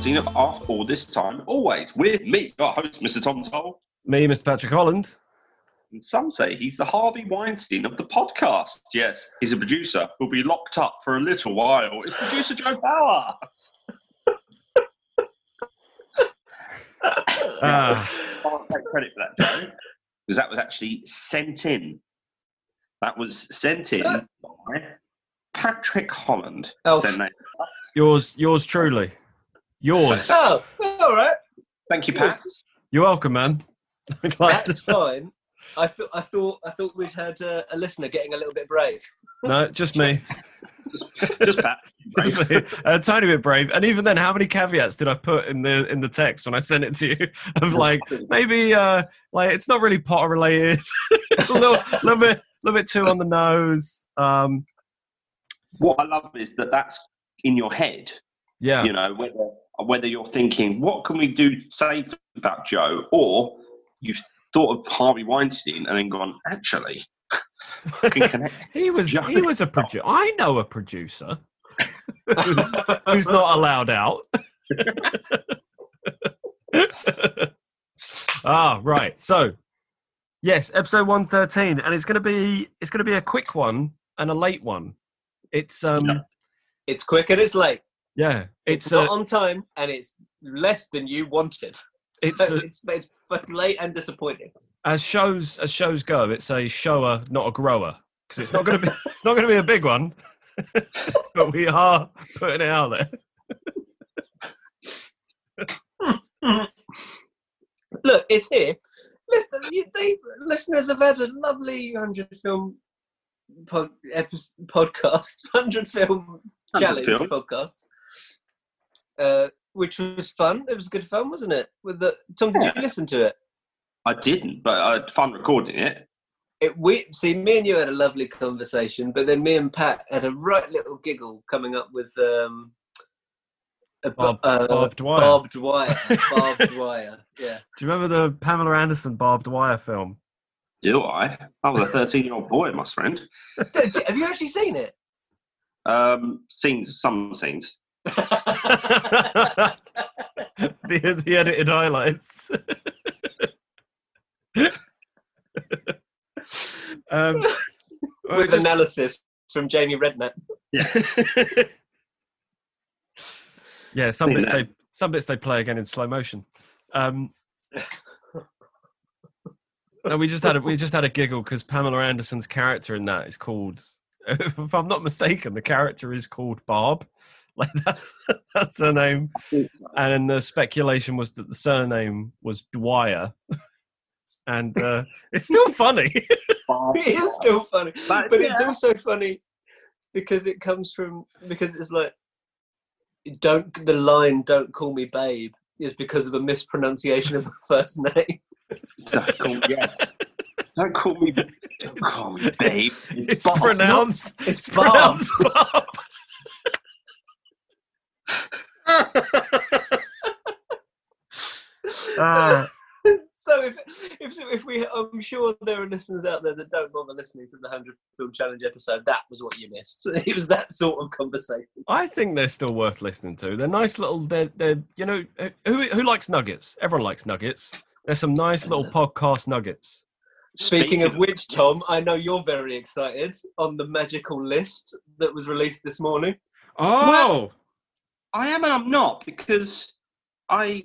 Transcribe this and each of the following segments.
113 of After All This Time Always with me, your host, Mr. Tom Toll. Me, Mr. Patrick Holland. And some say he's the Harvey Weinstein of the podcast. Yes, he's a producer who'll be locked up for a little while. It's producer Joe Bauer. Ah, can't take credit for that, Joe, because that was actually sent in. That was sent in by Patrick Holland. Oh. Sent that- yours, yours truly. Yours. Oh, all right. Thank you, Pat. You're welcome, man. That's fine. I thought I thought I thought we'd had uh, a listener getting a little bit brave. no, just me. Just, just Pat. Just me. a tiny bit brave. And even then, how many caveats did I put in the in the text when I sent it to you? Of like maybe uh like it's not really Potter related. a little, little bit, little bit too on the nose. Um, What I love is that that's in your head. yeah. You know, whether whether you're thinking, what can we do say about Joe, or you've thought of Harvey Weinstein and then gone, actually, I can connect. He was he was a producer. I know a producer who's, who's not allowed out. ah, right. So, yes, episode one thirteen, and it's gonna be it's gonna be a quick one and a late one. It's um Yeah. It's quick and it's late. Yeah, It's, it's not uh, on time and it's less than you wanted. It's So a- it's, it's both late and disappointing. as shows as shows go. It's a shower, not a grower, because it's not gonna be it's not gonna be a big one, but we are putting it out there. Look, it's here. Listen, you, they, listeners have had a lovely hundred film pod, epi- podcast, hundred film 100 challenge film. podcast, uh, which was fun. It was good fun, wasn't it? With the Tom, did Yeah. you listen to it? I didn't, but I had fun recording it. It we see me and you had a lovely conversation, but then me and Pat had a right little giggle coming up with um, a, Bob- uh, Bob Dwyer. Bob Dwyer. Bob Dwyer. Yeah. Do you remember the Pamela Anderson Barbed Wire film? Do I? I was a 13 year old boy, my friend. Have you actually seen it? Um, scenes, some scenes. The, the edited highlights. um, with just- analysis from Jamie Redknapp. yeah, yeah, some bits they some bits they play again in slow motion. Um, no, we just had a, we just had a giggle because Pamela Anderson's character in that is called, if I'm not mistaken, the character is called Barb. Like that's that's her name, and the speculation was that the surname was Dwyer, and uh, it's still funny. It is still funny, But, but it's yeah. also funny because it comes from because it's like don't the line "Don't call me babe" is because of a mispronunciation of the first name. Don't call, yes. Don't call me. Don't call me babe. It's Bob. pronounced. It's It's Barb. pronounced Barb. Ah, so if if if we, I'm sure there are listeners out there that don't bother listening to the hundred film challenge episode. That was what you missed. It was that sort of conversation. I think they're still worth listening to. They're nice little. They're, they're you know who who likes nuggets? Everyone likes nuggets. There's some nice little podcast nuggets. Speaking of which, Tom, I know you're very excited on the magical list that was released this morning. Oh, I am and I'm not because I.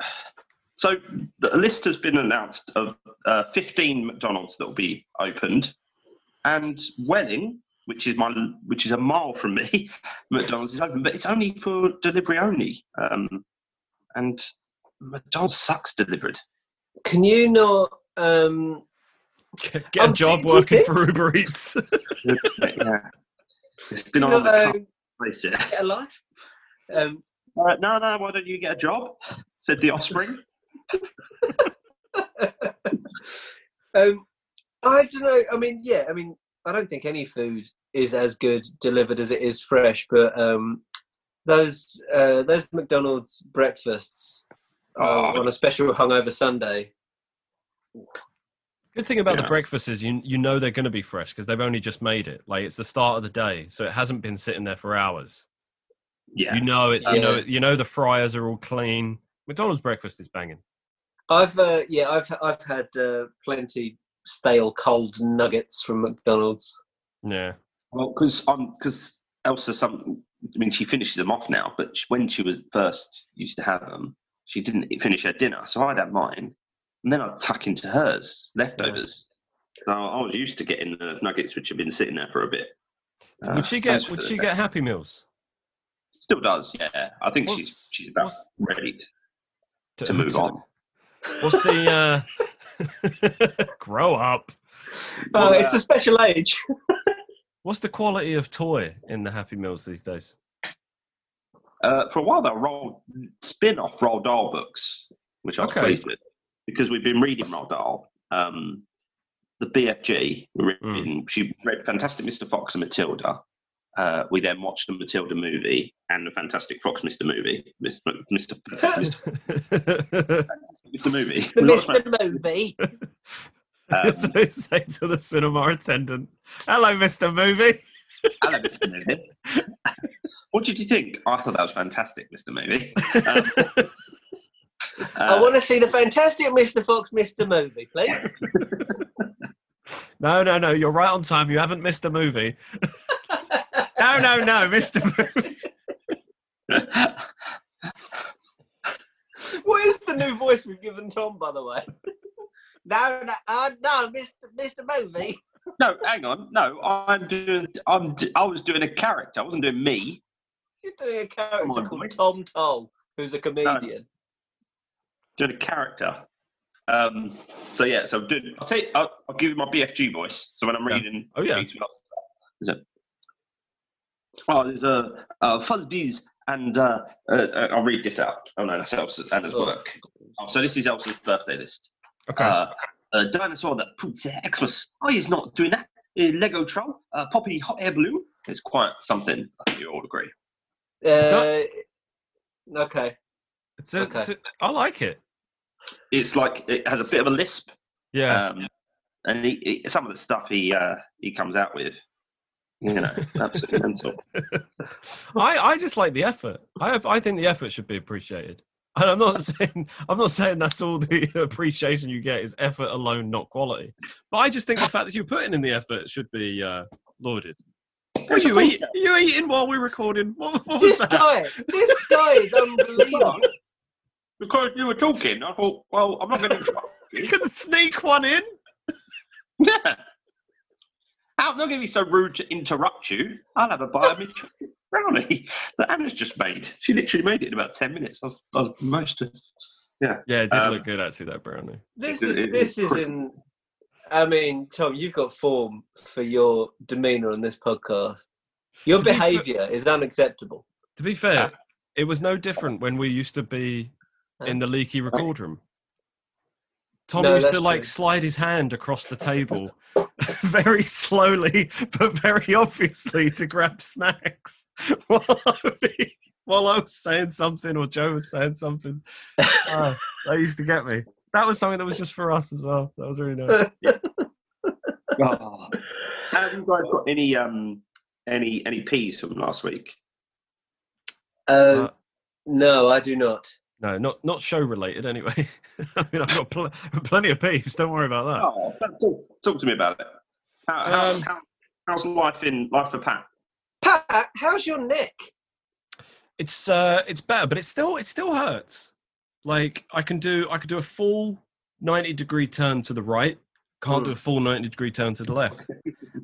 So the list has been announced of uh, 15 McDonald's that will be opened, and Welling, which is my which is a mile from me, McDonald's is open, but it's only for delivery only. Um, and McDonald's sucks delivered. Can you not? Um, get get a job do- do working think- for Uber Eats. yeah, it's been you on not, the cut place yet. get a life? Um, Uh, no, no, why don't you get a job? Said the offspring. um, I don't know. I mean, yeah. I mean, I don't think any food is as good delivered as it is fresh. But um, those uh, those McDonald's breakfasts uh, Oh. on a special hungover Sunday. Good thing about the Yeah. breakfast is you you know they're going to be fresh because they've only just made it. Like it's the start of the day, so it hasn't been sitting there for hours. Yeah, You know it's you know you know the fryers are all clean. McDonald's breakfast is banging. I've uh, yeah, I've I've had uh, plenty stale cold nuggets from McDonald's. Yeah. Well, because um, because Elsa, some I mean, she finishes them off now, but when she was first used to have them, she didn't finish her dinner, so I'd have mine, and then I'd tuck into hers leftovers. So I was used to getting the nuggets which had been sitting there for a bit. Uh, would she get would she get Happy Meals? Still does, yeah. I think What's- she's she's about ready to, to move on. What's the uh grow up? Oh, it's a special age. What's the quality of toy in the Happy Meals these days? Uh, for a while, they were roll spin-off Roald Dahl books, which I was Okay. pleased with because we've been reading Roald Dahl. Um, the BFG, we reading, she read Fantastic Mr. Fox and Matilda. Uh, we then watched the Matilda movie and the Fantastic Fox Mr. movie, Mr. Mr. Mr. Mr. movie. The Mr. Movie. Um, so they say to the cinema attendant, "Hello, Mister Movie." Hello, Mr. Movie. what did you think? I thought that was fantastic, Mr. Movie. Um, I uh, want to see the fantastic Mr. Fox Mr. Movie, please. No, no, no. You're right on time. You haven't missed a movie. No, no, no, Mister Movie. what is the new voice we've given Tom, by the way? no, no, uh, no, Mr. Mr. Movie. No, hang on. No, I'm doing. I'm. d- I was doing a character. I wasn't doing me. You're doing a character on, called boys. Tom Toll, who's a comedian. Doing a character. Um. So yeah. So I'm doing. I'll tell you. I'll, I'll give you my BFG voice. So when I'm Yeah. reading. Oh, yeah. reads what else is it? Oh, there's a uh, Fuzzbees, and uh, uh, uh, I'll read this out. Oh no, that's Elsa's Anna's Oh. work. Oh, so this is Elsa's birthday list. Okay. Uh, a dinosaur that poops their Xmas. Oh, he's not doing that. A Lego troll. Uh, Poppy hot air balloon. It's quite something. I think you all agree. Uh, okay. It's a, okay. it's a, I like it. It's like it has a bit of a lisp, Yeah. um, and he, he, some of the stuff he uh, he comes out with, you know, absolutely mental. I, I just like the effort. I I think the effort should be appreciated. And I'm not saying I'm not saying that's all the appreciation you get is effort alone, not quality. But I just think the fact that you're putting in the effort should be uh, lauded. What are you, eat, are you eating while we're recording? What, what was This that? guy, this guy is unbelievable. Because you were talking, I thought, well, I'm not going to interrupt You you. can sneak one in. Yeah. I'm not going to be so rude to interrupt you. I'll have a bite of my chocolate brownie that Anna's just made. She literally made it in about 10 minutes. I was, I was most. Yeah, Yeah, it did Um, look good actually. That brownie. This It- is it- this is in. I mean, Tom, you've got form for your demeanour on this podcast. Your To be fair- behaviour is unacceptable. To be fair, it was no different when we used to be in the leaky record room. Tom No, used to like true. slide his hand across the table very slowly, but very obviously to grab snacks while I, while I was saying something or Joe was saying something. Oh, that used to get me. That was something that was just for us as well. That was really nice. Oh. Have you guys got any um any any peas from last week? Uh, Uh, no, I do not. No, not not show related anyway. I mean, I've got pl- plenty of peeves. Don't worry about that. Oh, talk, talk to me about it. How, how, Um, how, how's life in life for Pat? Pat, how's your neck? It's uh it's better, but it still it still hurts. Like I can do I could do a full 90 degree turn to the right, can't do a full 90 degree turn to the left.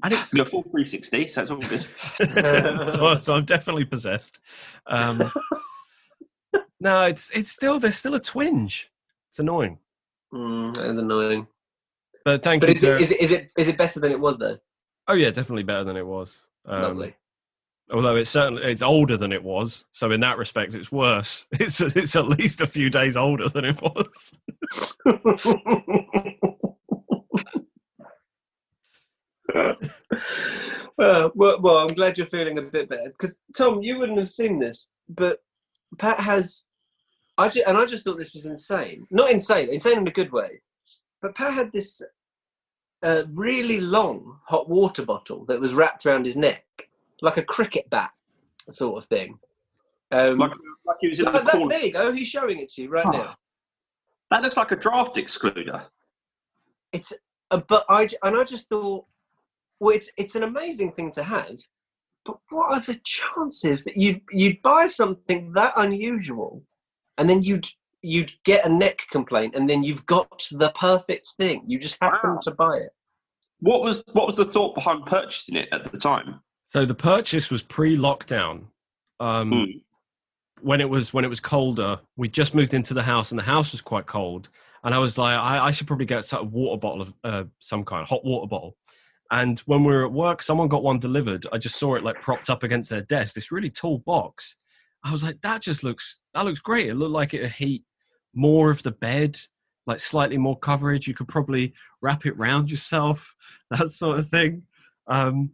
And it's You're full 360, so it's all good. so, so I'm definitely possessed. Um No, it's it's still there's still a twinge. It's annoying. Mm, that is annoying. But thank But you. is it, to- is it is it is it better than it was though? oh yeah, definitely better than it was. Um, Lovely. although it's certainly it's older than it was so in that respect it's worse it's it's at least a few days older than it was well, well, well, I'm glad you're feeling a bit better. Because Tom, you wouldn't have seen this, but Pat has. I ju- and I just thought this was insane. Not insane, insane in a good way. But Pat had this uh, really long hot water bottle that was wrapped around his neck, like a cricket bat sort of thing. Um, Like, like he was in the that- corner. there you go. He's showing it to you right Oh. now. That looks like a draft excluder. It's uh, but I and I just thought, well, it's it's an amazing thing to have, but what are the chances that you you'd buy something that unusual, and then you'd you'd get a neck complaint, and then you've got the perfect thing. You just happen Wow. to buy it. What was what was the thought behind purchasing it at the time? So the purchase was pre-lockdown. Um, Hmm. When it was when it was colder, we just moved into the house, and the house was quite cold. And I was like, I, I should probably get a water bottle of uh, some kind, hot water bottle. And when we were at work, someone got one delivered. I just saw it like propped up against their desk, this really tall box. I was like, that just looks that looks great. It looked like it'd heat more of the bed, like slightly more coverage. You could probably wrap it round yourself, that sort of thing. Um,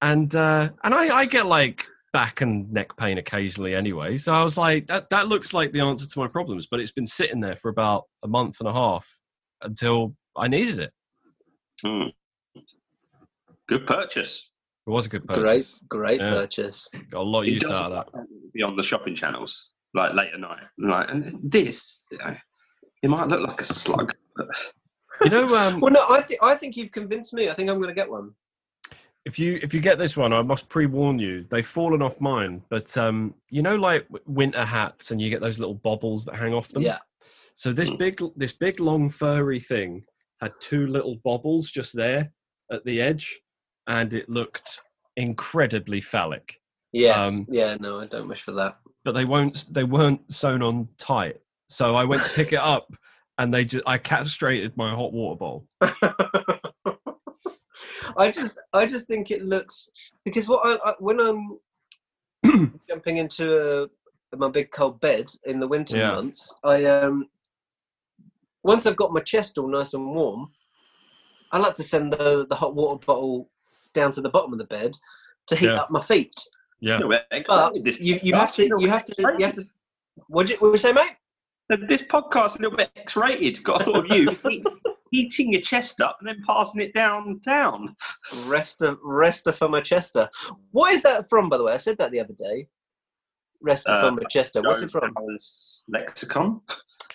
and uh, and I, I get like back and neck pain occasionally anyway. So I was like, that that looks like the answer to my problems. But it's been sitting there for about a month and a half until I needed it. Hmm. Good purchase. It was a good purchase. great Yeah. purchase. Got a lot of It use out of that. Be on the shopping channels like late at night. Like and this, you know, it might look like a slug. But You know, um, Well, no, I think I think you've convinced me. I think I'm going to get one. if you if you get this one, I must pre warn you. They've fallen off mine, but um, you know, like winter hats, and you get those little bobbles that hang off them. Yeah. So this Mm. big this big long furry thing had two little bobbles just there at the edge, and it looked incredibly phallic. Yes. Um, yeah. No, I don't wish for that. But they won't they weren't sewn on tight. So I went to pick it up, and they just I castrated my hot water bowl. I just, I just think it looks because what I, I when I'm jumping into uh my big cold bed in the winter Yeah. months, I um once I've got my chest all nice and warm, I like to send the the hot water bottle down to the bottom of the bed to heat Yeah. up my feet. Yeah. you But you, you have to, you have to, you have to. What did you, what did you say, mate? This podcast's a little bit X-rated. Got a thought of you heat- heating your chest up and then passing it down down. Resta, Resta for Manchester. What is that from, by the way? I said that the other day. Resta Uh, for Manchester. What's it from? Lexicon,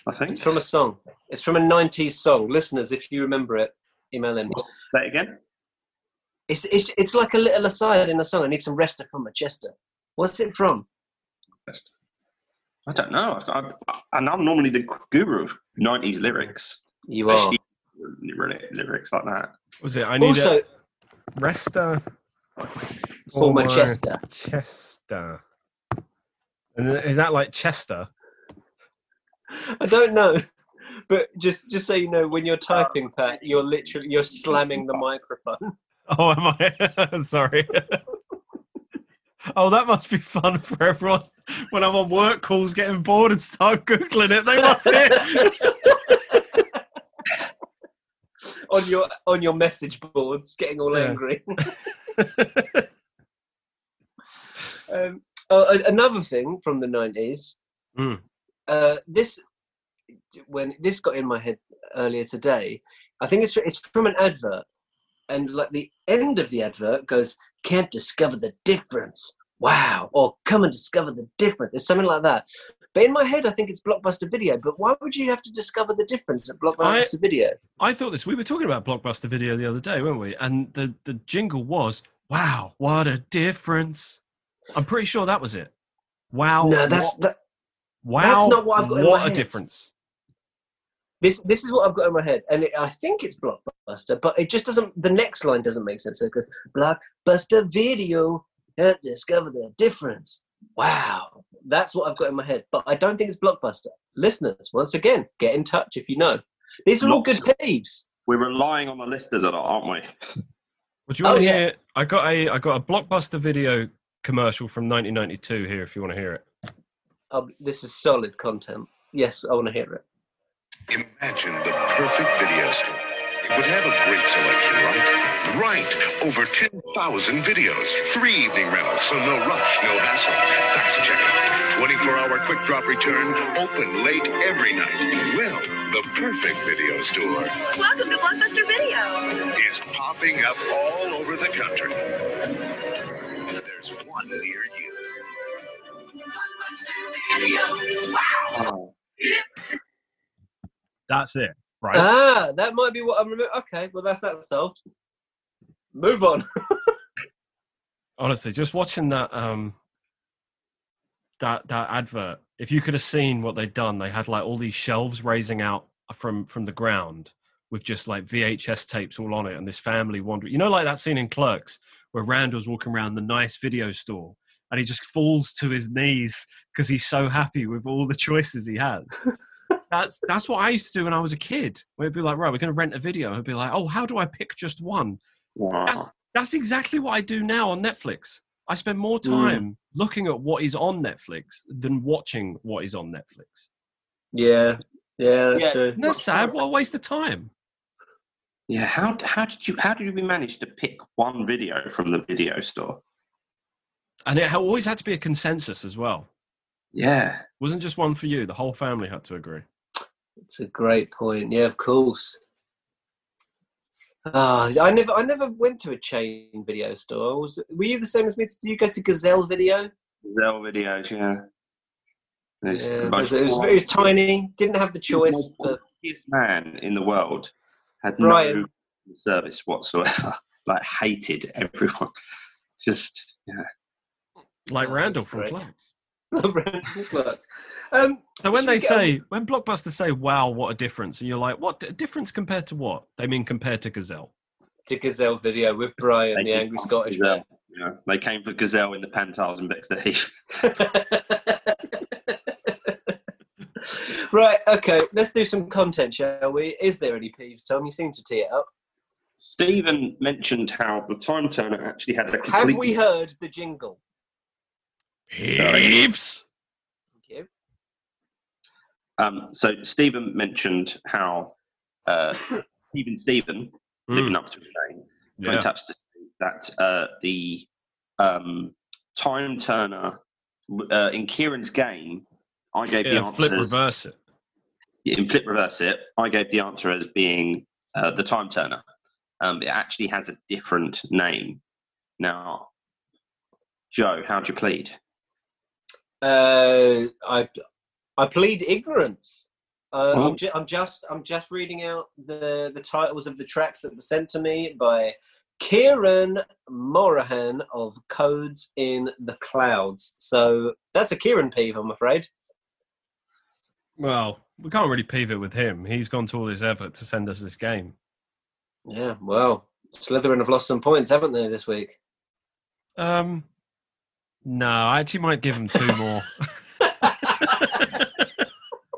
I think. It's from a song. It's from a 90s song. Listeners, if you remember it, email in. Say it again. It's, it's, it's like a little aside in a song. I need some Resta from Manchester. What's it from? I don't know. I, I, and I'm normally the guru of 90s lyrics, You are. especially lyri- lyrics like that. Was it? I need Also, a resta for my Manchester. Chester. And is that like Chester? I don't know. But just, just so you know, when you're typing, Pat, you're literally you're slamming the microphone. Oh, am I? Sorry. oh, that must be fun for everyone when I'm on work calls getting bored and start Googling it. They must see it. on your on your message boards, getting all Yeah. angry. um, uh, another thing from the nineties. Mm. Uh, this when this got in my head earlier today. I think it's it's from an advert, and like the end of the advert goes, "Can't discover the difference." Wow, or come and discover the difference. There's something like that. But in my head, I think it's Blockbuster Video. But why would you have to discover the difference at Blockbuster Video? I thought this. We were talking about Blockbuster Video the other day, weren't we? And the, the jingle was, wow, what a difference. I'm pretty sure that was it. Wow. No, that's what, that, wow. that's not what I've got in What a head. difference. This this is what I've got in my head, and it, I think it's Blockbuster, but it just doesn't. The next line doesn't make sense. It goes Blockbuster Video, discover the difference. Wow, that's what I've got in my head, but I don't think it's Blockbuster. Listeners, once again, get in touch if you know. These are all good peeves. We're relying on the listeners a lot, aren't we? Would you want Oh, to yeah. hear? I got a I got a Blockbuster Video commercial from 1992 here. If you want to hear it. Oh, this is solid content. Yes, I want to hear it. Imagine the perfect video store. It would have a great selection, right? Right. Over 10,000 videos. Three evening rentals, so no rush, no hassle. Fast checkout. 24-hour quick drop return. Open late every night. Well, the perfect video store Welcome to Blockbuster Video. is popping up all over the country. There's one near you. Blockbuster Video. Oh, That's it, right? Ah, that might be what I'm remembering. Okay, well that's that solved. Move on. Honestly, just watching that um that that advert, if you could have seen what they'd done, they had like all these shelves raising out from from the ground with just like VHS tapes all on it, and this family wandering. You know, like that scene in Clerks where Randall's walking around the nice video store and he just falls to his knees because he's so happy with all the choices he has. that's that's what I used to do when I was a kid. We'd be like, right, we're going to rent a video. I'd be like, oh, how do I pick just one? wow. That's exactly what I do now on Netflix. I spend more Mm. time looking at what is on Netflix than watching what is on Netflix. Yeah, yeah, that's Yeah. true. Isn't that sad? What a waste of time. Yeah, how how did you how did we manage to pick one video from the video store? And it always had to be a consensus as well. Yeah, wasn't just one for you. The whole family had to agree. It's a great point. Yeah, of course. Ah, I never, I never went to a chain video store. Was were you the same as me? Did you go to Gazelle Video? Gazelle videos. Yeah, It's Yeah, it, was, it, was, it was tiny. Didn't have the choice, but luckiest man in the world had Brian. no service whatsoever. like hated everyone. Just yeah. Like Oh, Randall from great. Clerks. Clerks. Um, So when they we get on- say, when Blockbuster say, wow, what a difference, and you're like, what a difference compared to what? They mean compared to Gazelle. to Gazelle Video with Brian, They the angry Scottish man. you know, they came for Gazelle in the Pantiles and Bexleyheath. right, okay, let's do some content, shall we? Is there any peeves, Tom? You seem to tee it up. Stephen mentioned how the time turner actually had a Have we heard the jingle? Heaves! Thank you. Um, so Stephen mentioned how uh, Stephen Stephen, living up to his name, got Yeah. in touch to say that uh, the um, time turner uh, in Kieran's game, I gave the yeah answer flip as- reverse it. in flip reverse it. I gave the answer as being uh, the time turner. Um, it actually has a different name. Now, Joe, how'd you plead? Uh, I I plead ignorance. Uh, Oh. I'm, ju- I'm just I'm just reading out the the titles of the tracks that were sent to me by Kieran Morahan of Codes in the Clouds. So that's a Kieran peeve, I'm afraid. Well, we can't really peeve it with him. He's gone to all this effort to send us this game. Yeah, well, Slytherin have lost some points, haven't they, this week? Um, no, I actually might give him two more.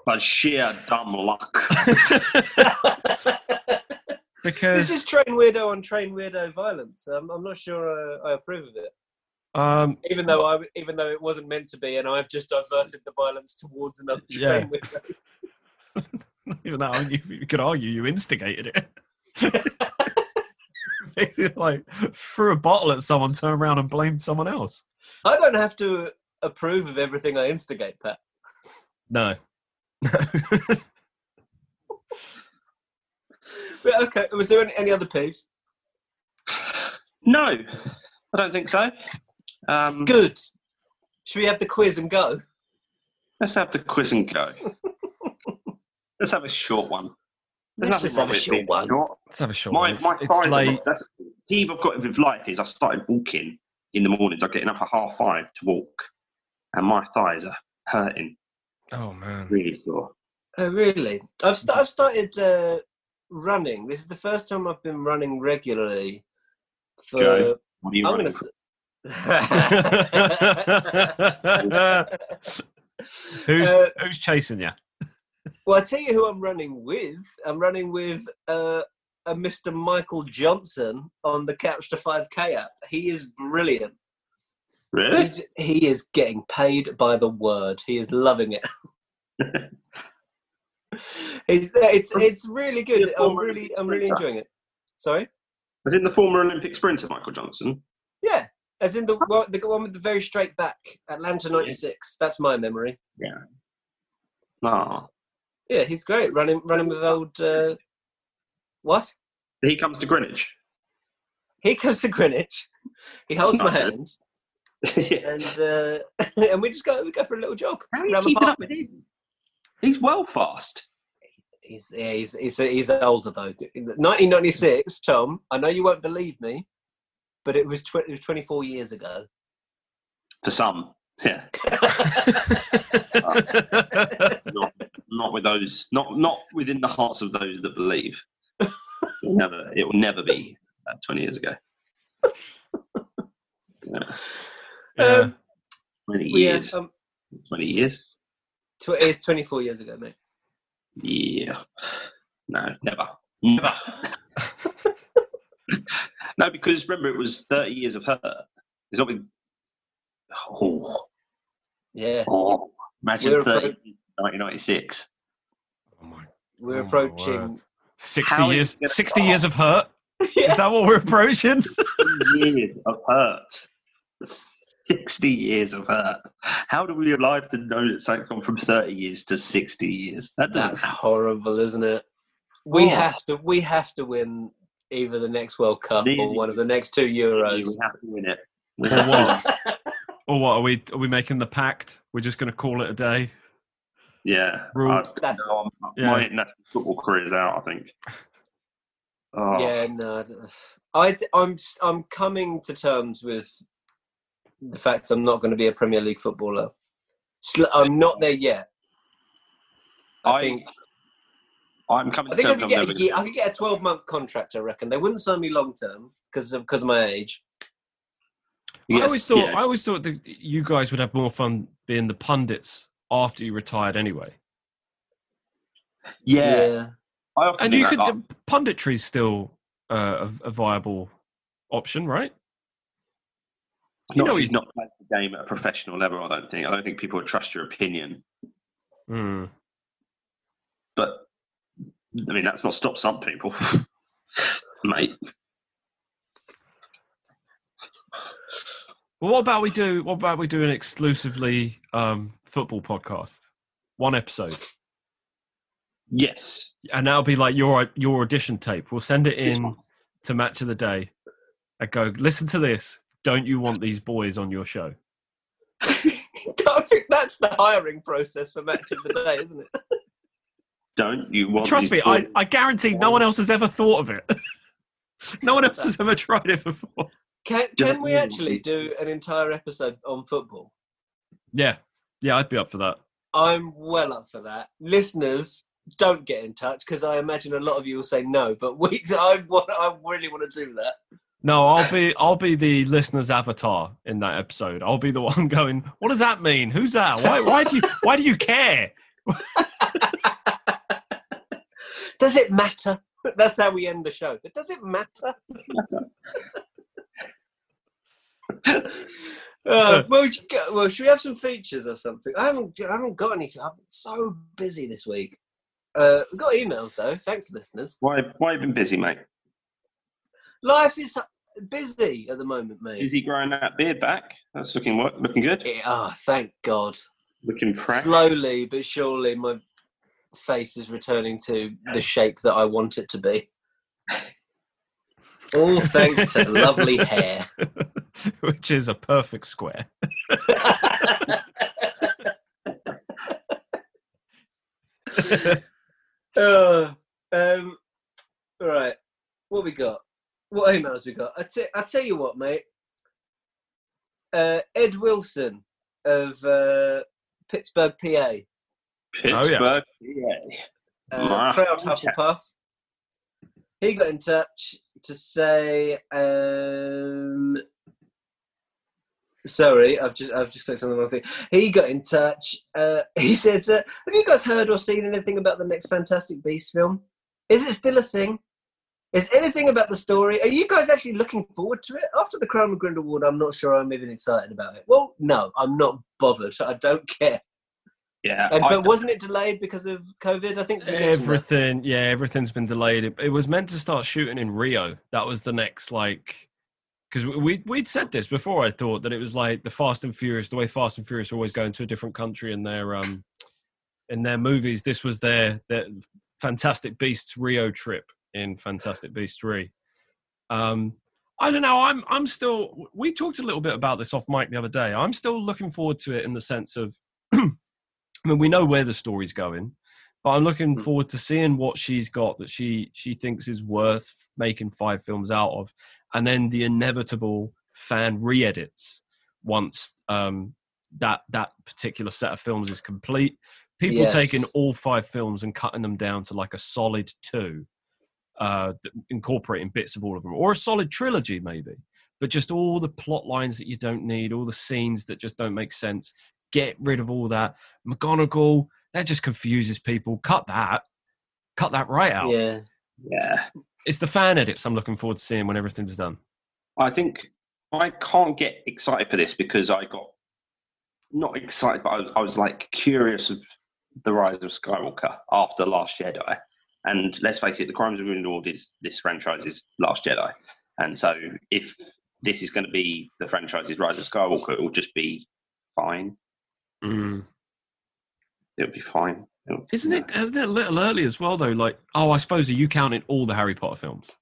By sheer dumb luck. because this is Train Weirdo on Train Weirdo violence. Um, I'm not sure uh, I approve of it. um, Even though I, even though it wasn't meant to be, and I've just diverted the violence towards another Yeah. train weirdo. even though you, you could argue you instigated it. Basically, like threw a bottle at someone, turned around and blamed someone else. I don't have to approve of everything I instigate, Pat. No. But okay, was there any, any other peeves? no, I don't think so. Um, Good. Should we have the quiz and go? Let's have the quiz and go. let's have a short one. There's Let's just have a short one. short. Let's have a short My, one. It's, my it's thighs late. not- that's the peeve I've got with life is I started walking in the mornings. I'm getting up at half five to walk, and my thighs are hurting Oh man. really sore. Oh, really? I've, st- I've started uh, running. This is the first time I've been running regularly. For Joe, What are you I'm running? gonna. who's Uh, who's chasing you? well, I tell you who I'm running with. I'm running with uh, a Mr. Michael Johnson on the Couch to 5K app. He is brilliant. He, Really? j- he is getting paid by the word. He is loving it. it's, it's it's really good. I'm really I'm really enjoying it. Sorry. As in the former Olympic sprinter Michael Johnson. Yeah, as in the one, the one with the very straight back, Atlanta '96. That's my memory. Yeah. Ah, Yeah, he's great. Running running with old. Uh, what? he comes to Greenwich. He comes to Greenwich. He holds my nice, isn't hand. Yeah. and uh, and we just go we go for a little jog How are you keeping up with him? He's well fast. He's yeah, he's he's he's older though. 1996, Tom. I know you won't believe me, but it was, tw- it was 24 years ago. For some, yeah. not, not with those, not not within the hearts of those that believe. It'll never, it will never be uh, twenty years ago. Yeah, yeah. Um, twenty yeah, years. um, Twenty years. tw- it's 24 years ago, mate. Yeah. No, never, never. no, because remember it was thirty years of her. It's not been. Oh, Yeah, oh. imagine We're 30 appro- 1996. Oh my- we're oh my approaching. Word. 60 How is years 60 start? years of hurt Yeah. is that what we're approaching years of hurt. 60 years of hurt. How do we alive to know that something's gone from 30 years to 60 years? That That's happen. horrible, isn't it? We Oh. have to we have to win either the next World Cup or Really? one of the next two Euros. We have to win it. We Or what? or what are we are we making the pact we're just going to call it a day Yeah. Rule. I, That's- no, I'm- Yeah. My international football career is out, I think. Oh, Yeah, no, I don't- I th- I'm coming to terms with the fact I'm not going to be a Premier League footballer. I'm not there yet. I, I- think I'm coming I think I terms could I'm get a year, I could get a 12 month contract. I reckon they wouldn't sign me long term because of because of my age. it. i always thought yeah. i always thought that you guys would have more fun being the pundits after you retired anyway yeah. I often and you could like, punditry is still uh, a, a viable option right you not know if you- you've not played the game at a professional level, I don't think. I don't think people would trust your opinion. Hmm. But I mean, that's not stopped some people, mate. well what about we do what about we do an exclusively um football podcast one episode Yes, and that'll be like your your audition tape. We'll send it in to match of the day. I go, listen to this. Don't you want these boys on your show? I think that's the hiring process for match of the day, isn't it? don't you want? Trust me, these I, boys- I guarantee no one else has ever thought of it. no one else has ever tried it before. Can can we actually do an entire episode on football? Yeah, yeah, I'd be up for that. I'm well up for that. Listeners, don't get in touch because I imagine a lot of you will say no. But we, I want, I really want to do that. No, I'll be I'll be the listener's avatar in that episode. I'll be the one going, "What does that mean? Who's that? Why why do you why do you care?" Does it matter? That's how we end the show. But does it matter? Uh, well, well, should we have some features or something? I haven't, I haven't got anything. I've been so busy this week. Uh, we've got emails though. Thanks, listeners. Why? Why have you been busy, mate? Life is busy at the moment, mate. Busy growing that beard back? That's looking what? Looking good. Yeah, oh, thank God. Looking fresh. Slowly but surely, my face is returning to the shape that I want it to be. All thanks to lovely hair. Which is a perfect square. uh, um, all right, what we got? What emails we got? I t- I tell you what, mate. Uh, Ed Wilson of uh, Pittsburgh, PA. Pittsburgh. yeah. uh, proud Hufflepuff. He got in touch to say, um, sorry, I've just I've just clicked on the wrong thing. He got in touch. Uh, he says, uh, "Have you guys heard or seen anything about the next Fantastic Beasts film? Is it still a thing? Is anything about the story? Are you guys actually looking forward to it? After the Crown of Grindelwald, I'm not sure I'm even excited about it. Well, no, I'm not bothered. I don't care. Yeah. And, I- but wasn't it delayed because of COVID? I think we mentioned that. Everything, yeah, everything's been delayed. It, it was meant to start shooting in Rio. That was the next, like, because we we'd said this before. I thought that it was like the Fast and Furious, the way Fast and Furious always going to a different country in their um in their movies. This was their their Fantastic Beasts Rio trip in Fantastic Beasts Three. Um, I don't know. I'm I'm still. We talked a little bit about this off mic the other day. I'm still looking forward to it in the sense of, I mean, we know where the story's going, but I'm looking Mm. forward to seeing what she's got that she she thinks is worth making five films out of, and then the inevitable fan re-edits once um, that that particular set of films is complete. People Yes. taking all five films and cutting them down to like a solid two uh, incorporating bits of all of them, or a solid trilogy maybe. But just all the plot lines that you don't need, all the scenes that just don't make sense. Get rid of all that. McGonagall, that just confuses people. Cut that. Cut that right out. Yeah. Yeah. It's the fan edits I'm looking forward to seeing when everything's done. I think I can't get excited for this because I got not excited, but I was, I was like curious of the rise of Skywalker after Last Jedi. And let's face it, the Crimes of Grindelwald is this franchise's Last Jedi. And so if this is going to be the franchise's Rise of Skywalker, it will just be fine. Mm. It'll be fine. It'll- Isn't it isn't it a little early as well, though? Like, oh, I suppose are you counting all the Harry Potter films?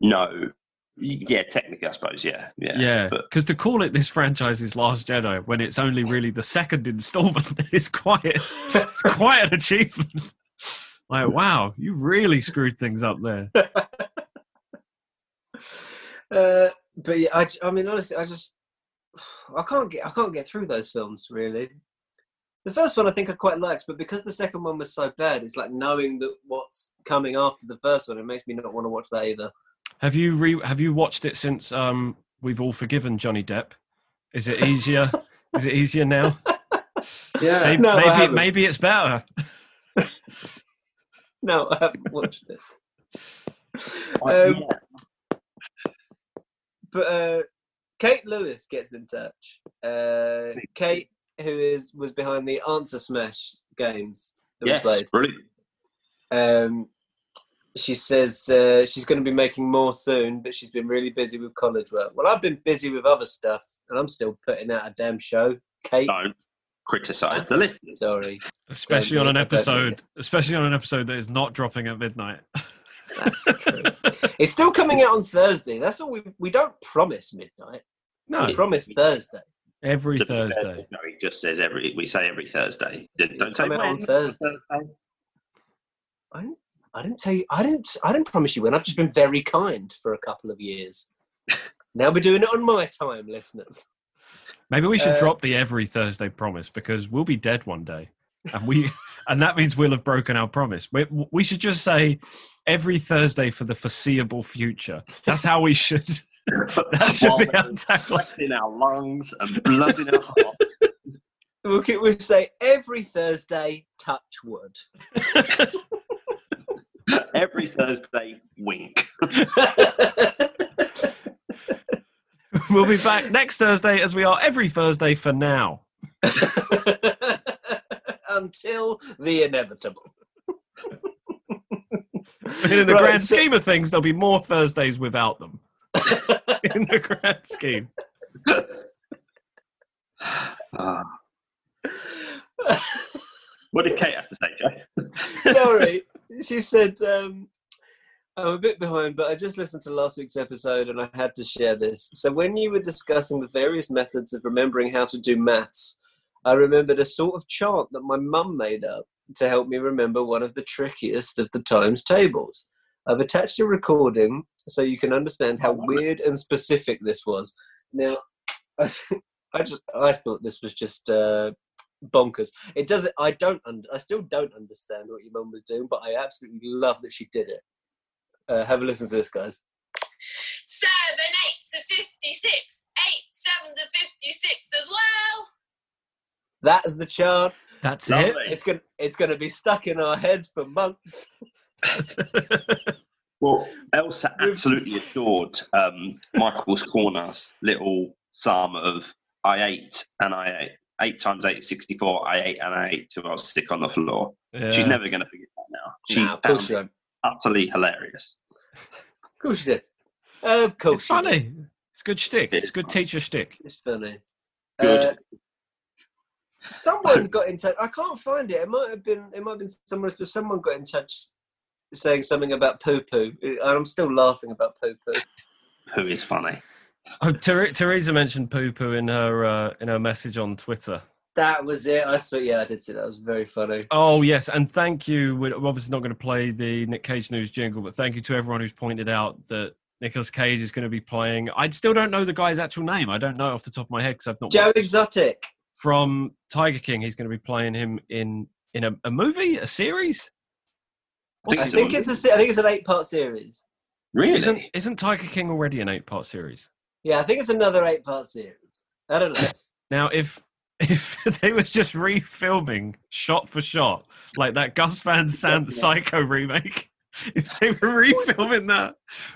No. Yeah, technically, I suppose. Yeah. Yeah. Yeah, because to call it this franchise's Last Jedi when it's only really the second installment is quite it's quite an achievement. Like, wow, you really screwed things up there. Uh, but yeah, I, I mean, honestly, I just I can't get I can't get through those films really. The first one I think I quite liked, but because the second one was so bad, it's like knowing that what's coming after the first one. It makes me not want to watch that either. Have you re- have you watched it since um, we've all forgiven Johnny Depp? Is it easier? is it easier now? yeah. Maybe No, maybe, maybe it's better. No, I haven't watched it. Um. But uh, Kate Lewis gets in touch. Uh, Kate, who is was behind the Answer Smash games that we Yes, played. brilliant. Um, she says uh, she's going to be making more soon, but she's been really busy with college work. Well, I've been busy with other stuff, and I'm still putting out a damn show. Kate, Don't criticise the listeners. sorry. Especially Don't on an do it, don't do episode, especially on an episode that is not dropping at midnight. That's true. it's still coming out on Thursday. That's all we we don't promise midnight. no, We promise Thursday. Every To be Thursday. No, he just says every. We say every Thursday. Don't don't say Come on. Thursday. I didn't, I didn't tell you. I didn't. I didn't promise you when. I've just been very kind for a couple of years. now we're doing it on my time, listeners. Maybe we should Uh, drop the every Thursday promise because we'll be dead one day, and we and that means we'll have broken our promise. We, we should just say every Thursday for the foreseeable future. That's how we should. That should be our tagline. in our lungs and blood in our heart. We'll, keep- we'll say every Thursday, touch wood. every Thursday, wink. We'll be back next Thursday as we are every Thursday for now. Until the inevitable. And in the Right, grand so- scheme of things, there'll be more Thursdays without them. in the grand scheme. Ah. what did Kate have to say, Joe? Sorry. She said, um, I'm a bit behind, but I just listened to last week's episode and I had to share this. So, when you were discussing the various methods of remembering how to do maths, I remembered a sort of chant that my mum made up to help me remember one of the trickiest of the times tables. I've attached a recording so you can understand how weird and specific this was. Now, I, I just I thought this was just uh, bonkers. It doesn't. I don't. Un- I still don't understand what your mum was doing, but I absolutely love that she did it. Uh, have a listen to this, guys. Seven eights are fifty-six. Eight sevens are fifty-six as well. That's the chart. That's Lovely. it. It's gonna. It's gonna be stuck in our heads for months. Well, Elsa absolutely adored um, Michael's Corner's little psalm of I ate and I ate. Eight times eight is 64. I ate and I ate till I was sick on the floor. She's never going to forget that now. She Nah, of course found she utterly hilarious. Of course she did. Of course, It's she did. funny. It's good shtick. It's good teacher shtick. It's funny. Good. Uh, someone got in touch. I can't find it. It might have been. It might have been somewhere else, but someone got in touch saying something about poo poo. I'm still laughing about poo poo. Who is funny? Oh, Ter- Teresa mentioned poo poo in her uh, in her message on Twitter. That was it. I saw. Yeah, I did see that. It was very funny. Oh yes, and thank you. We're obviously not going to play the Nick Cage news jingle, but thank you to everyone who's pointed out that Nicolas Cage is going to be playing. I still don't know the guy's actual name. I don't know off the top of my head because I've not. Joe watched- Exotic. from Tiger King. He's going to be playing him in in a, a movie, a series. I think I it's think it's a. se- I think it's an eight-part series. Really? Isn't isn't Tiger King already an eight part series? Yeah, I think it's another eight-part series. I don't know. Now, if if they were just refilming shot for shot, like that Gus Van Sant Psycho remake, if they were refilming that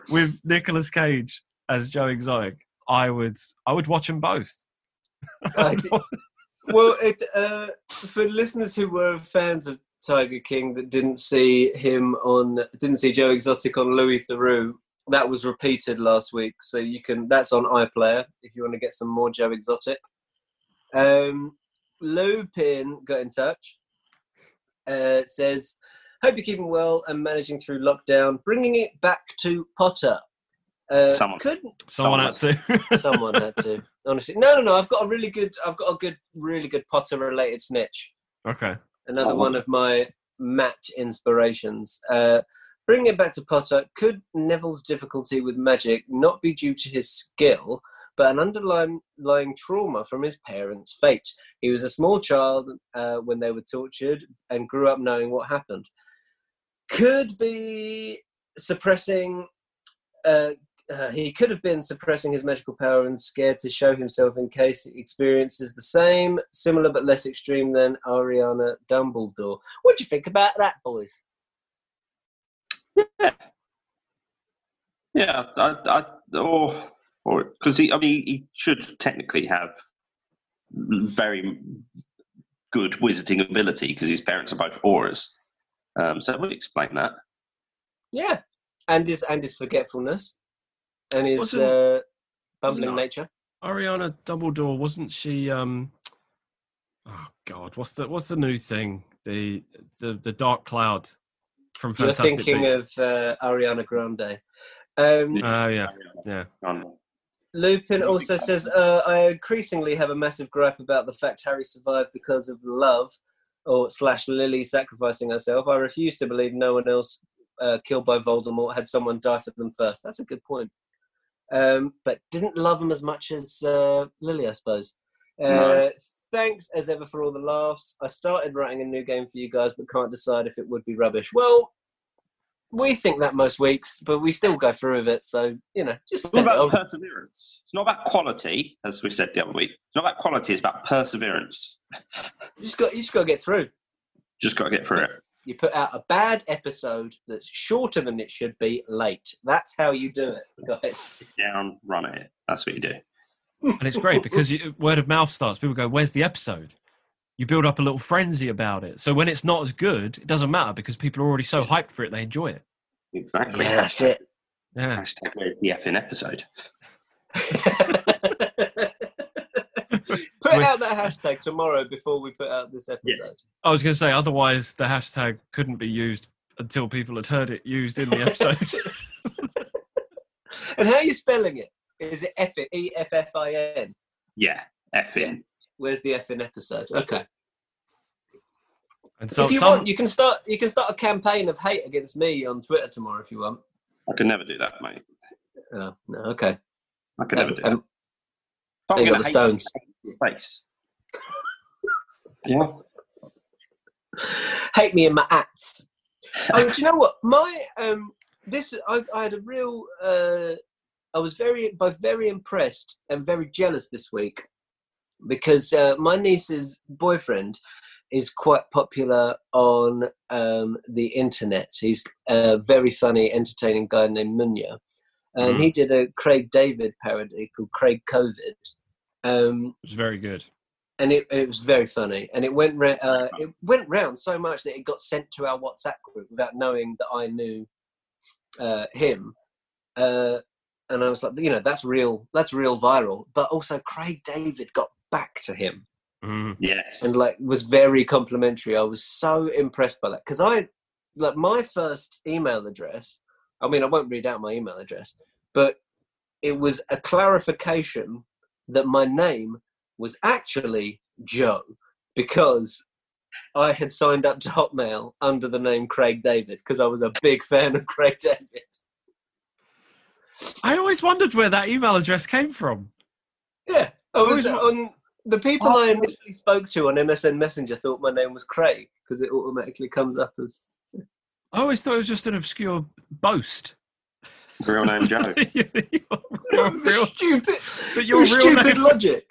with Nicolas Cage as Joe Exotic, I would I would watch them both. I well, it, uh, for listeners who were fans of Tiger King that didn't see him on, didn't see Joe Exotic on Louis Theroux, that was repeated last week. So you can, that's on iPlayer if you want to get some more Joe Exotic. Um, Lupin got in touch. Uh, says, "Hope you're keeping well and managing through lockdown. Bringing it back to Potter. Uh, Someone. could Someone had to. Someone had to. Honestly, no, no, no. I've got a really good. I've got a good, really good Potter-related snitch. okay. Another Oh, one of my match inspirations. Uh, bringing it back to Potter, could Neville's difficulty with magic not be due to his skill, but an underlying trauma from his parents' fate? He was a small child uh, when they were tortured and grew up knowing what happened. Could be suppressing. Uh, uh, he could have been suppressing his magical power and scared to show himself in case he experiences the same, similar but less extreme than Ariana Dumbledore. What do you think about that, boys? Yeah, I, I, or or because he, I mean, he should technically have very good wizarding ability because his parents are both Aurors. Um, so it would explain that. Yeah, and his and his forgetfulness, and his Wasn't- uh, bumbling wasn't- nature. Ariana Dumbledore wasn't she? um Oh God, what's the what's the new thing? The the the Dark Cloud from You're thinking Beasts. of uh, Ariana Grande. Um, Oh yeah, yeah. Um, Lupin also says, uh, I increasingly have a massive gripe about the fact Harry survived because of love, or slash Lily sacrificing herself. I refuse to believe no one else uh, killed by Voldemort had someone die for them first. That's a good point. Um, but didn't love them as much as uh, Lily, I suppose. Uh, No. Thanks as ever for all the laughs. I started writing a new game for you guys, but can't decide if it would be rubbish. Well, we think that most weeks, but we still go through with it. So you know, just It's it about perseverance. It's not about quality, as we said the other week. It's not about quality. It's about perseverance. You just got you just got to get through. Just got to get through it. You put out a bad episode that's shorter than it should be, late. That's how you do it, guys. Down, run it. That's what you do. And it's great because you, word of mouth starts. People go, "Where's the episode?" You build up a little frenzy about it. So when it's not as good, it doesn't matter because people are already so hyped for it they enjoy it. Exactly. Yeah, that's it. Yeah. Hashtag where's the effing episode? put out that hashtag tomorrow before we put out this episode. I was going to say, otherwise the hashtag couldn't be used until people had heard it used in the episode. And how are you spelling it? Is it F E F F I N? Yeah, effing. Where's the F in episode? Okay. and so if you some, want, you can start. You can start a campaign of hate against me on Twitter tomorrow if you want. I can never do that, mate. Oh, no, okay. I can never do that. Um, I'm they got gonna the hate stones. Face. yeah. hate me in my ats. Oh, do you know what? My um, this I, I had a real. Uh, I was very both very impressed and very jealous this week because uh, my niece's boyfriend is quite popular on um, the internet. He's a very funny, entertaining guy named Munya, and Mhm. he did a Craig David parody called Craig COVID. Um, it was very good. and it, it was very funny and it went ra- uh, it went round so much that it got sent to our whatsapp group without knowing that i knew uh, him uh, and i was like you know that's real that's real viral but also craig david got back to him Mm. Yes. and like was very complimentary i was so impressed by that because i like my first email address. I mean, I won't read out my email address, but it was a clarification that my name was actually Joe because I had signed up to Hotmail under the name Craig David because I was a big fan of Craig David. I always wondered where that email address came from. Yeah, I was wa- on the people I oh. initially spoke to on MSN Messenger thought my name was Craig because it automatically comes up as I always thought it was just an obscure boast. Real name Joe. Your real- stupid, but your real stupid name- logic.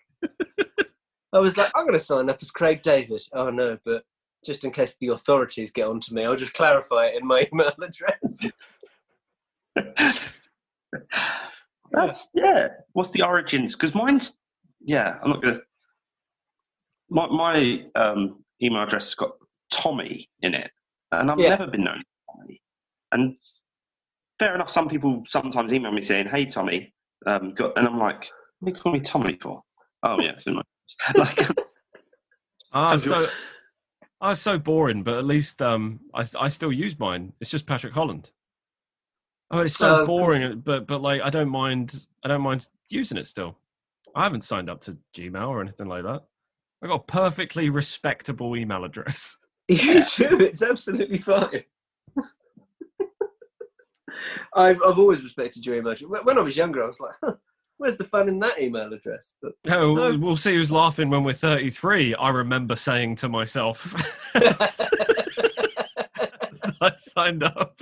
I was like, I'm going to sign up as Craig David. Oh no, but just in case the authorities get onto me, I'll just clarify it in my email address. That's yeah. What's the origins? Because mine's yeah. I'm not gonna. My my um, email address has got Tommy in it, and I've Yeah. never been known as Tommy. And fair enough. Some people sometimes email me saying, "Hey, Tommy," um, got, and I'm like, "What do you call me Tommy for?" Oh yeah, it's in my like. Ah, Have so I was so boring, but at least um, I I still use mine. It's just Patrick Holland. Oh, it's so 'cause- boring, but but like I don't mind. I don't mind using it still. I haven't signed up to Gmail or anything like that. I got a perfectly respectable email address. You do. It's absolutely fine. I've I've always respected your email. address. When I was younger, I was like, huh, "Where's the fun in that email address?" But Oh, No. we'll see who's laughing when we're 33. I remember saying to myself, I signed up.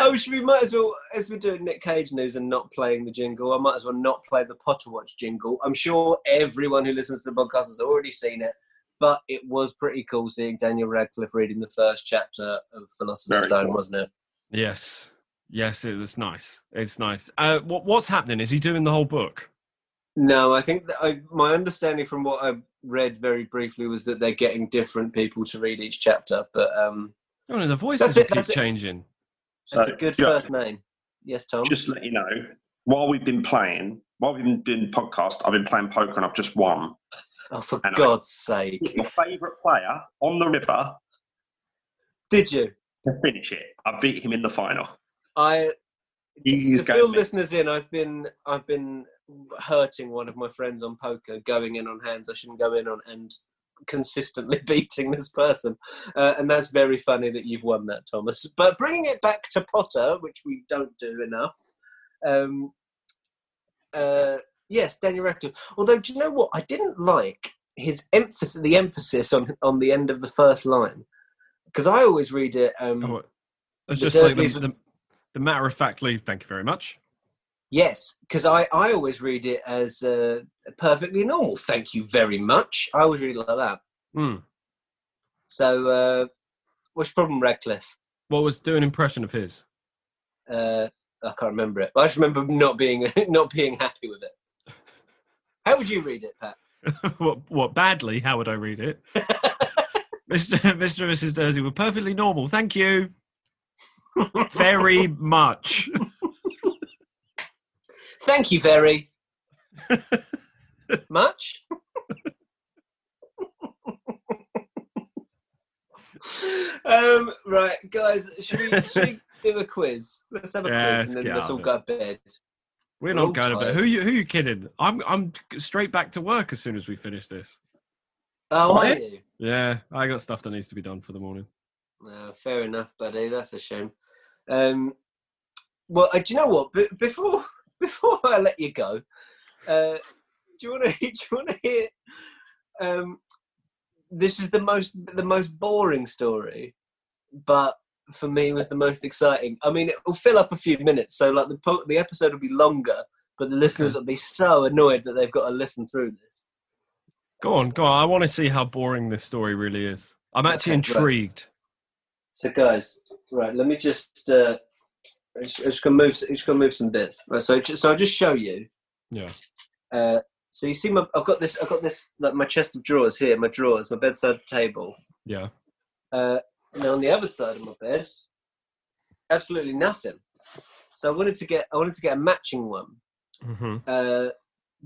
oh, should we might as well, as we're doing Nick Cage news and not playing the jingle, I might as well not play the Potter Watch jingle. I'm sure everyone who listens to the podcast has already seen it, but it was pretty cool seeing Daniel Radcliffe reading the first chapter of Philosopher's Stone, cool. wasn't it? Yes. Yes, it was nice. It's nice. Uh, what, what's happening? Is he doing the whole book? No, I think that I, my understanding from what I read very briefly was that they're getting different people to read each chapter, but um, Oh, no, the voices That's it, keep that's it. changing. that's So, a good Joe, first name. Yes, Tom. Just to let you know, while we've been playing, while we've been doing podcast, I've been playing poker and I've just won. Oh, for and I- God's sake! My favourite player on the river Did you? to finish it. I beat him in the final. I He's to fill listeners in, I've been I've been hurting one of my friends on poker, going in on hands I shouldn't go in on, and consistently beating this person. Uh, and that's very funny that you've won that, Thomas. But bringing it back to Potter, which we don't do enough. Um, uh, yes, Daniel Radcliffe. Although, do you know what? I didn't like his emphasis, the emphasis on on the end of the first line, because I always read it. Um, Oh, it's just like the, the, the matter of factly, thank you very much. Yes, because I, I always read it as uh, perfectly normal. Thank you very much. I always read it like that. Hmm. So, uh, what's your problem, Radcliffe? What was do an impression of his? Uh, I can't remember it. I just remember not being not being happy with it. How would you read it, Pat? what, what badly? How would I read it? Mr. Mr. and Mrs. Dursley were perfectly normal. Thank you very much. Thank you very much. um, right, guys, should we, should we do a quiz? Let's have a Yeah, quiz and then let's all go to bed. We're We're not all going to bed. tired. Who you who you kidding? I'm I'm straight back to work as soon as we finish this. Oh, are What? you? Yeah, I got stuff that needs to be done for the morning. No, fair enough, buddy. That's a shame. Um, well, uh, do you know what? Be- before before I let you go, uh, do you want to do you want to hear? Um, this is the most the most boring story, but for me was the most exciting. I mean, it will fill up a few minutes, so like the po- the episode will be longer, but the listeners will be so annoyed that they've got to listen through this. Go on, go on. I want to see how boring this story really is. I'm actually Okay, right. intrigued. So, guys, right, let me just. Uh, I'm just, gonna move. I'm just gonna move some bits. Right, so, so I'll just show you. Yeah. Uh, so you see, my I've got this. I've got this like my chest of drawers here. My drawers, my bedside table. Yeah. Uh, now on the other side of my bed, absolutely nothing. So I wanted to get. I wanted to get a matching one. hmm Uh,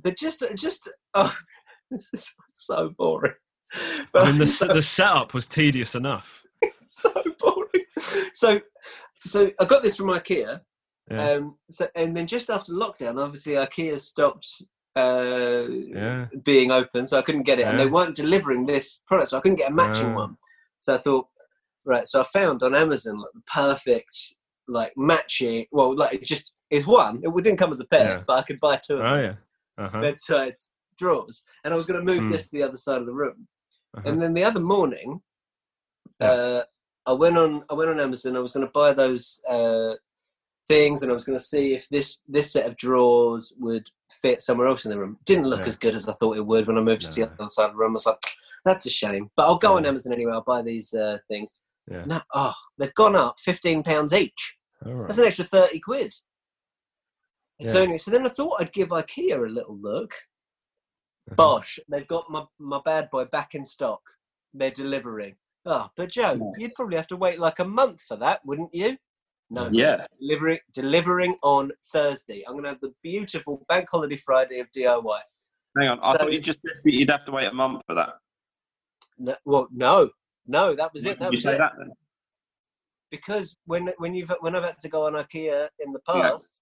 but just, just. Oh, this is so boring. I mean, the, s- the setup was tedious enough. so boring. So, so I got this from IKEA. Yeah. Um, so, and then just after lockdown, obviously IKEA stopped uh, Yeah. being open, so I couldn't get it, and they weren't delivering this product, so I couldn't get a matching one. So I thought, right. So I found on Amazon like the perfect like matching. Well, like it just is one. It didn't come as a pair, Yeah. but I could buy two of them Oh yeah. Uh-huh. bedside drawers, and I was going to move Hmm. this to the other side of the room. uh-huh. And then the other morning, Yeah. uh, I went on I went on Amazon. I was going to buy those uh, things, and I was going to see if this this set of drawers would fit somewhere else in the room. Didn't look Yeah. as good as I thought it would when I moved it to the other side of the room. I was like, that's a shame. But I'll go on Amazon anyway. I'll buy these uh, things. Yeah. No, oh, they've gone up fifteen pounds each. All right. That's an extra thirty quid. Yeah. So anyway, so then I thought I'd give IKEA a little look. Uh-huh. Bosh, they've got my, my bad boy back in stock. They're delivering. Oh, but Joe, Nice. you'd probably have to wait like a month for that, wouldn't you? No, Yeah. delivering delivering on Thursday. I'm going to have the beautiful Bank Holiday Friday of DIY. Hang on. I thought you just said you'd have to wait a month for that. No, well, no, no, that was Why it. did That you was say it. that then? Because when when you've when I've had to go on IKEA in the Yeah. past,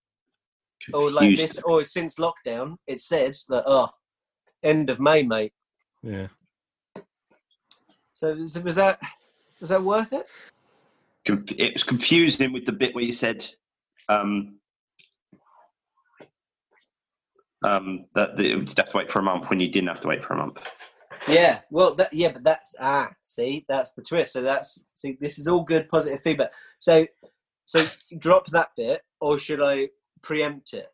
or like this, or since lockdown, it said that oh, end of May, mate. Yeah. So was, was that was that worth it? It was confusing with the bit where you said um, um, that that you'd have to wait for a month when you didn't have to wait for a month. Yeah, well, that, yeah, but that's ah, see, that's the twist. So that's see, this is all good, positive feedback. So, so drop that bit, or should I preempt it?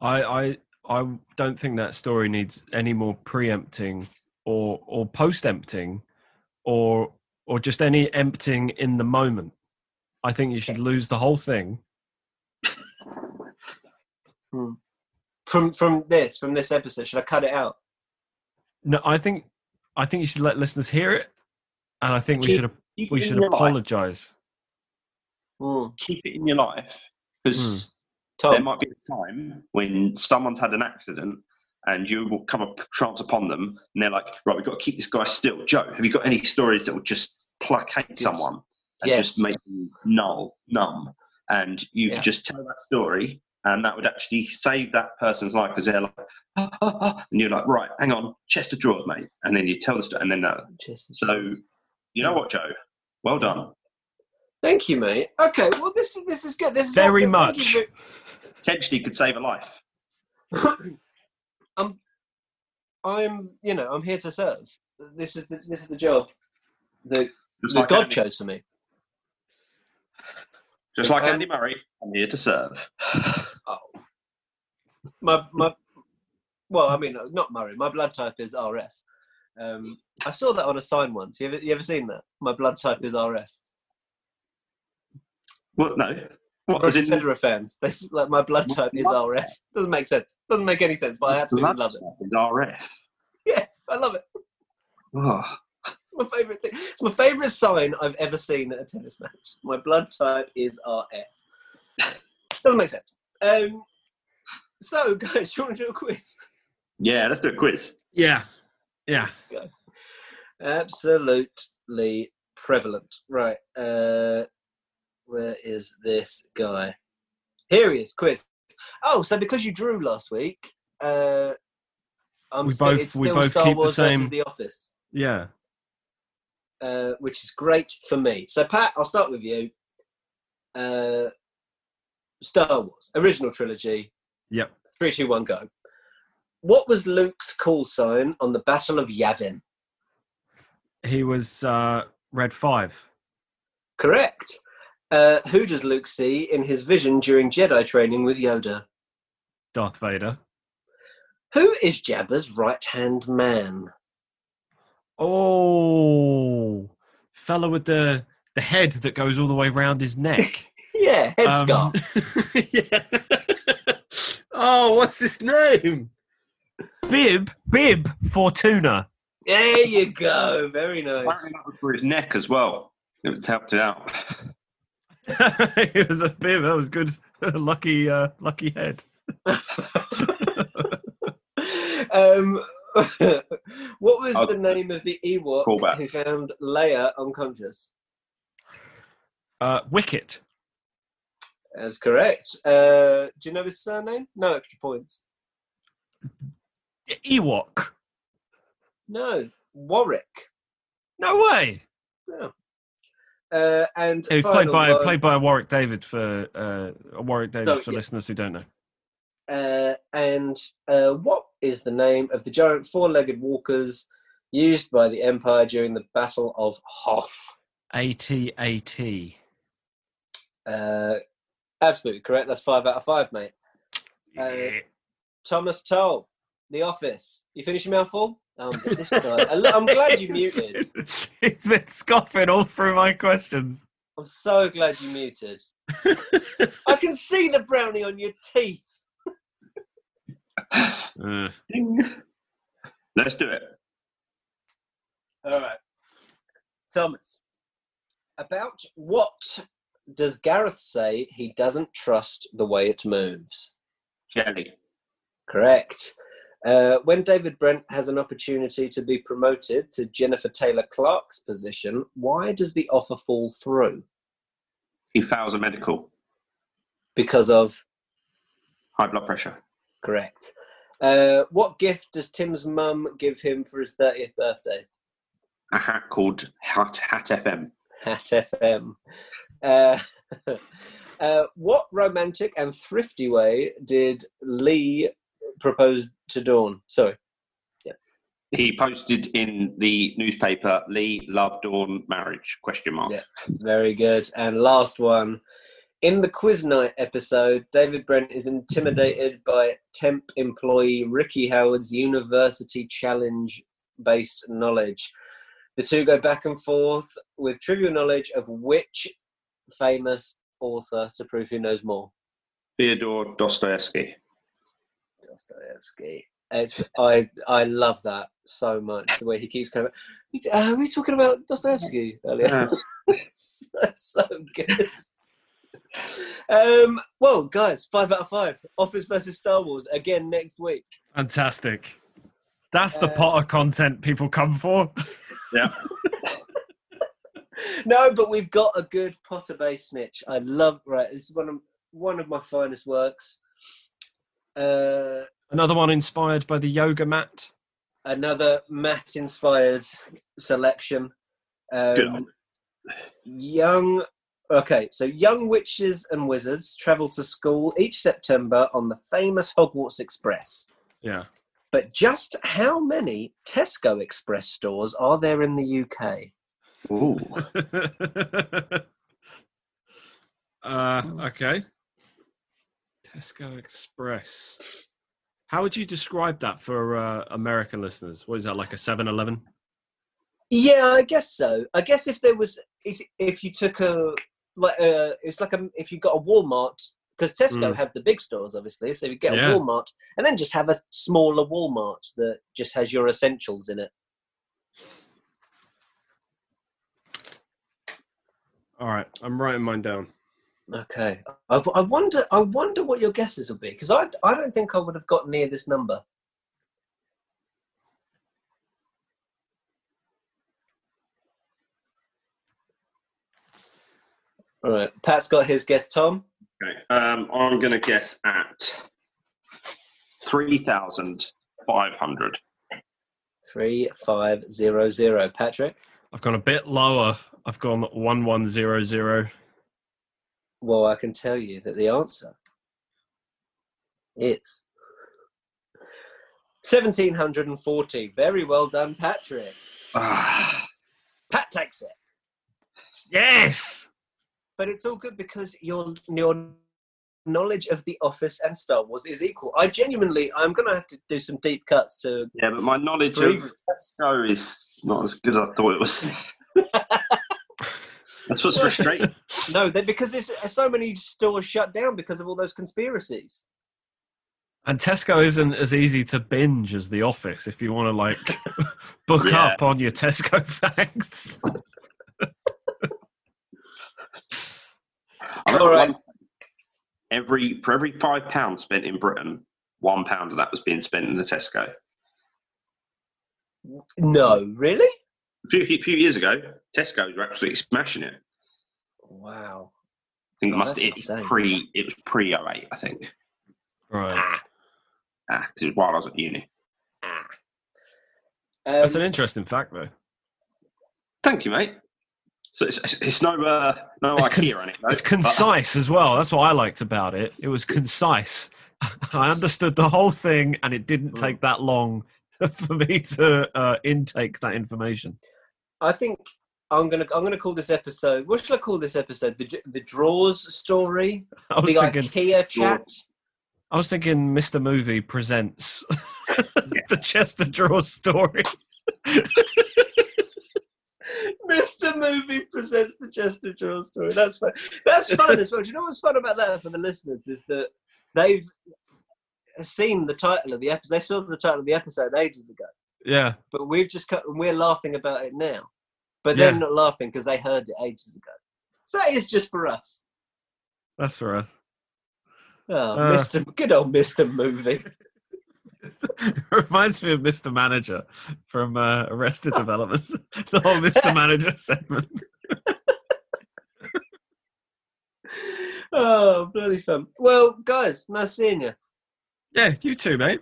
I I I don't think that story needs any more preempting or or post emptying or or just any emptying in the moment. I think you should lose the whole thing. From from this, from this episode, should I cut it out? No, I think I think you should let listeners hear it, and I think we should we should apologize. Mm. Keep it in your life because Hmm. there might be a time when someone's had an accident and you will come up chance upon them and they're like, right, we've got to keep this guy still. Joe, have you got any stories that will just placate someone and Yes. just make them null, numb? And you Yeah. could just tell that story and that would actually save that person's life because they're like, "Ah, ah, ah," and you're like, right, hang on, chest of drawers, mate. And then you tell the story and then that. So, you know what, Joe? Well done. thank you, mate. Okay, well, this is this is good. This is Very good. Much. you Potentially could save a life. I'm, I'm, you know, I'm here to serve. This is the this is the job that, that like God chose for me. Just like Um, Andy Murray, I'm here to serve. Oh. My my well, I mean not Murray. My blood type is RF. Um, I saw that on a sign once. You ever you ever seen that? My blood type is RF. What? No. What? Roger in Federer fans. They like my blood type is RF. Doesn't make sense. Doesn't make any sense, but I absolutely blood love it. type is RF. Yeah, I love it. Oh, my favorite thing. It's my favorite sign I've ever seen at a tennis match. My blood type is RF. Doesn't make sense. Um, so, guys, do you want to do a quiz? yeah, let's do a quiz. Yeah, yeah. Absolutely prevalent. Right. Uh, where is this guy? Here he is. Quiz. Oh, so because you drew last week, uh, I'm We still, both- it's we still both Star keep the Wars versus same- The Office, Yeah. Uh, which is great for me. So, Pat, I'll start with you. Uh, Star Wars original trilogy. Yep. Three, two, one, go. What was Luke's call sign on the Battle of Yavin? He was uh, Red Five. Correct. Uh, who does Luke see in his vision during Jedi training with Yoda? Darth Vader. Who is Jabba's right hand man? Oh, fella with the the head that goes all the way around his neck. Yeah, Um, headscarf. yeah. oh, what's his name? Bib. Bib Fortuna. there you go. Very nice. Apparently that was for his neck as well. It helped it out. it was a bib. That was good. lucky, uh, lucky head. um, what was Oh. the name of the Ewok Callback. who found Leia unconscious? Uh, Wicket. That's correct. Uh, do you know his surname? No extra points. Ewok. No, Warwick. No way. Uh, and He played by one, played by Warwick Davis for uh, Warwick Davis So, for yeah. listeners who don't know. uh, and uh, what is the name of the giant four-legged walkers used by the Empire during the Battle of Hoth? AT-AT. Uh, absolutely correct. That's five out of five, mate. Uh, Yeah. Thomas Toll, The Office. You finish your mouthful? Um, this guy. I'm glad you muted. He's been scoffing all through my questions. I'm so glad you muted. I can see the brownie on your teeth. Uh, Ding. Let's do it. All right. Thomas, about what does Gareth say he doesn't trust the way it moves? Jelly. Correct. Uh, when David Brent has an opportunity to be promoted to Jennifer Taylor Clark's position, why does the offer fall through? He fails a medical. Because of High blood pressure. Correct. Uh, what gift does Tim's mum give him for his 30th birthday? A hat called Hat, Hat FM. Hat FM. Uh, uh, what romantic and thrifty way did Lee propose to Dawn? Sorry. He posted in the newspaper, Lee Love Dawn Marriage, question mark. Yeah. Very good. And last one. In the quiz night episode, David Brent is intimidated by temp employee Ricky Howard's university challenge based knowledge. The two go back and forth with trivial knowledge of which famous author to prove who knows more. Theodore Dostoevsky. Dostoevsky. It's I I love that so much. The way he keeps coming. Uh, were we talking about Dostoevsky earlier? so, so good. Um, well, guys, five out of five. Office versus Star Wars again next week. fantastic. That's the Uh, pot of content people come for. Yeah. No, but we've got a good Potter Bay snitch. I love. Right, this is one of one of my finest works. Uh, Another one inspired by the yoga mat. another mat inspired selection. Good. Um, young. Okay, so young witches and wizards travel to school each September on the famous Hogwarts Express. Yeah. But just how many Tesco Express stores are there in the UK? Ooh. uh, okay. Tesco Express. How would you describe that for uh, American listeners? What is that like a 7-Eleven? Yeah, I guess so. I guess if there was, if if you took a like, uh, it's like a if you've got a Walmart because Tesco Mm. have the big stores, obviously. So you get Yeah. a Walmart and then just have a smaller Walmart that just has your essentials in it. All right, I'm writing mine down. Okay. I, I wonder. I wonder what your guesses will be because I I don't think I would have got near this number. All right. Pat's got his guess. Tom. Okay. Um, I'm going to guess at 3,500. Three five zero zero. Patrick. I've gone a bit lower. I've gone 1100. Well, I can tell you that the answer is 1740. Very well done, Patrick. Ah, Pat takes it. Yes! But it's all good because your your knowledge of The Office and Star Wars is equal. I genuinely, I'm going to have to do some deep cuts to. yeah, but my knowledge Three- of Tesco is not as good as I thought it was. That's what's frustrating. No, they, because there's so many stores shut down because of all those conspiracies. And Tesco isn't as easy to binge as The Office if you want to like book Yeah. up on your Tesco facts. I read All right. one- Every for every five pounds spent in Britain, one pound of that was being spent in the Tesco. No, really? A few, few, few years ago, Tesco's were absolutely smashing it. Wow. I Wow. think it Oh, must that's it was insane. pre it was pre 08, I think. Right. Ah, Ah, 'cause it was while I was at uni. ah. That's Um, an interesting fact, though. Thank you, mate. So it's, it's, it's no uh, no It's IKEA con- on it. It's but- concise as well. That's what I liked about it. It was concise. I understood the whole thing, and it didn't Mm. take that long for me to uh, intake that information. I think I'm gonna I'm gonna call this episode. What should I call this episode? The the draws story. I was the thinking. IKEA chat. I was thinking, Mr. Movie presents the Chester Draws story. Mr. Movie presents the Chester Draw story. That's fun. That's fun as well. Do you know what's fun about that for the listeners is that they've seen the title of the episode. They saw the title of the episode ages ago, Yeah, but we've just cut and we're laughing about it now. But they're Yeah. not laughing because they heard it ages ago. So that is just for us. that's for us. Oh, Uh. Mr. Good old Mr. Movie. It reminds me of Mr. Manager from uh, Arrested Development. the whole Mr. Manager segment. Oh, bloody fun. Well, guys, nice seeing you. Yeah, you too, mate.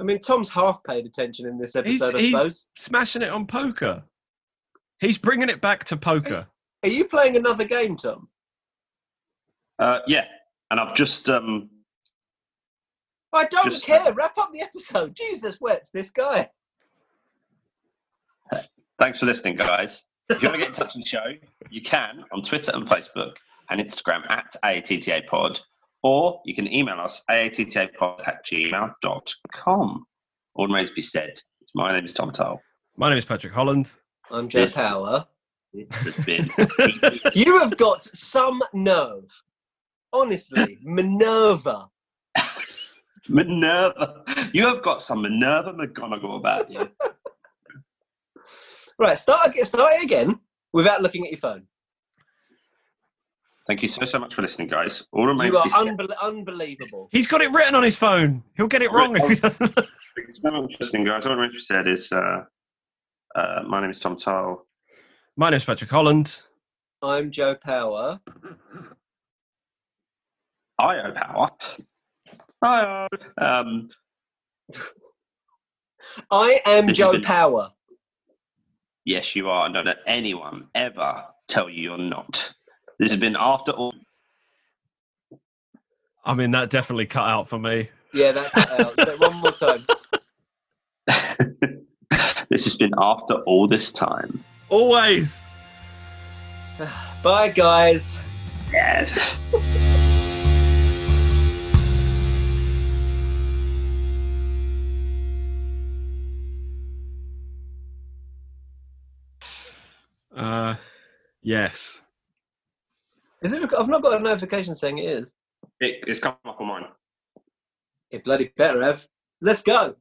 I mean, Tom's half paid attention in this He's, episode, I he's smashing it on poker. He's bringing it back to poker. Are you playing another game, Tom? Uh, yeah, and I've just um, I don't Just- care. Wrap up the episode. Jesus wept this guy. thanks for listening, guys. If you want to get in touch with the show, you can on Twitter and Facebook and Instagram at AATTA Pod, or you can email us aattapod at gmail.com. All remains to be said. My name is Tom Toll. My name is Patrick Holland. I'm Joe Yes. Power. It has been You have got some nerve. Honestly, Minerva. Minerva. You have got some Minerva McGonagall about you. Right, start ag- start it again without looking at your phone. Thank you so, so much for listening, guys. All remains You are be unbel- unbelievable. He's got it written on his phone. He'll get it wrong if he doesn't. Thank you so much for listening, guys. All remains to be said is uh, uh, my name is Tom Toll. My name is Patrick Holland. I'm Joe Power. IO Power. IO. Um, I am This Joe been- Power. yes, you are. I don't let anyone ever tell you you're not. This has been after all. I mean, that definitely cut out for me. Yeah, that cut out. So one more time. this has been after all this time. Always. Bye, guys. Yes. Uh, yes. Is it? I've not got a notification saying it is. It, it's come up on mine. It bloody better have. Let's go.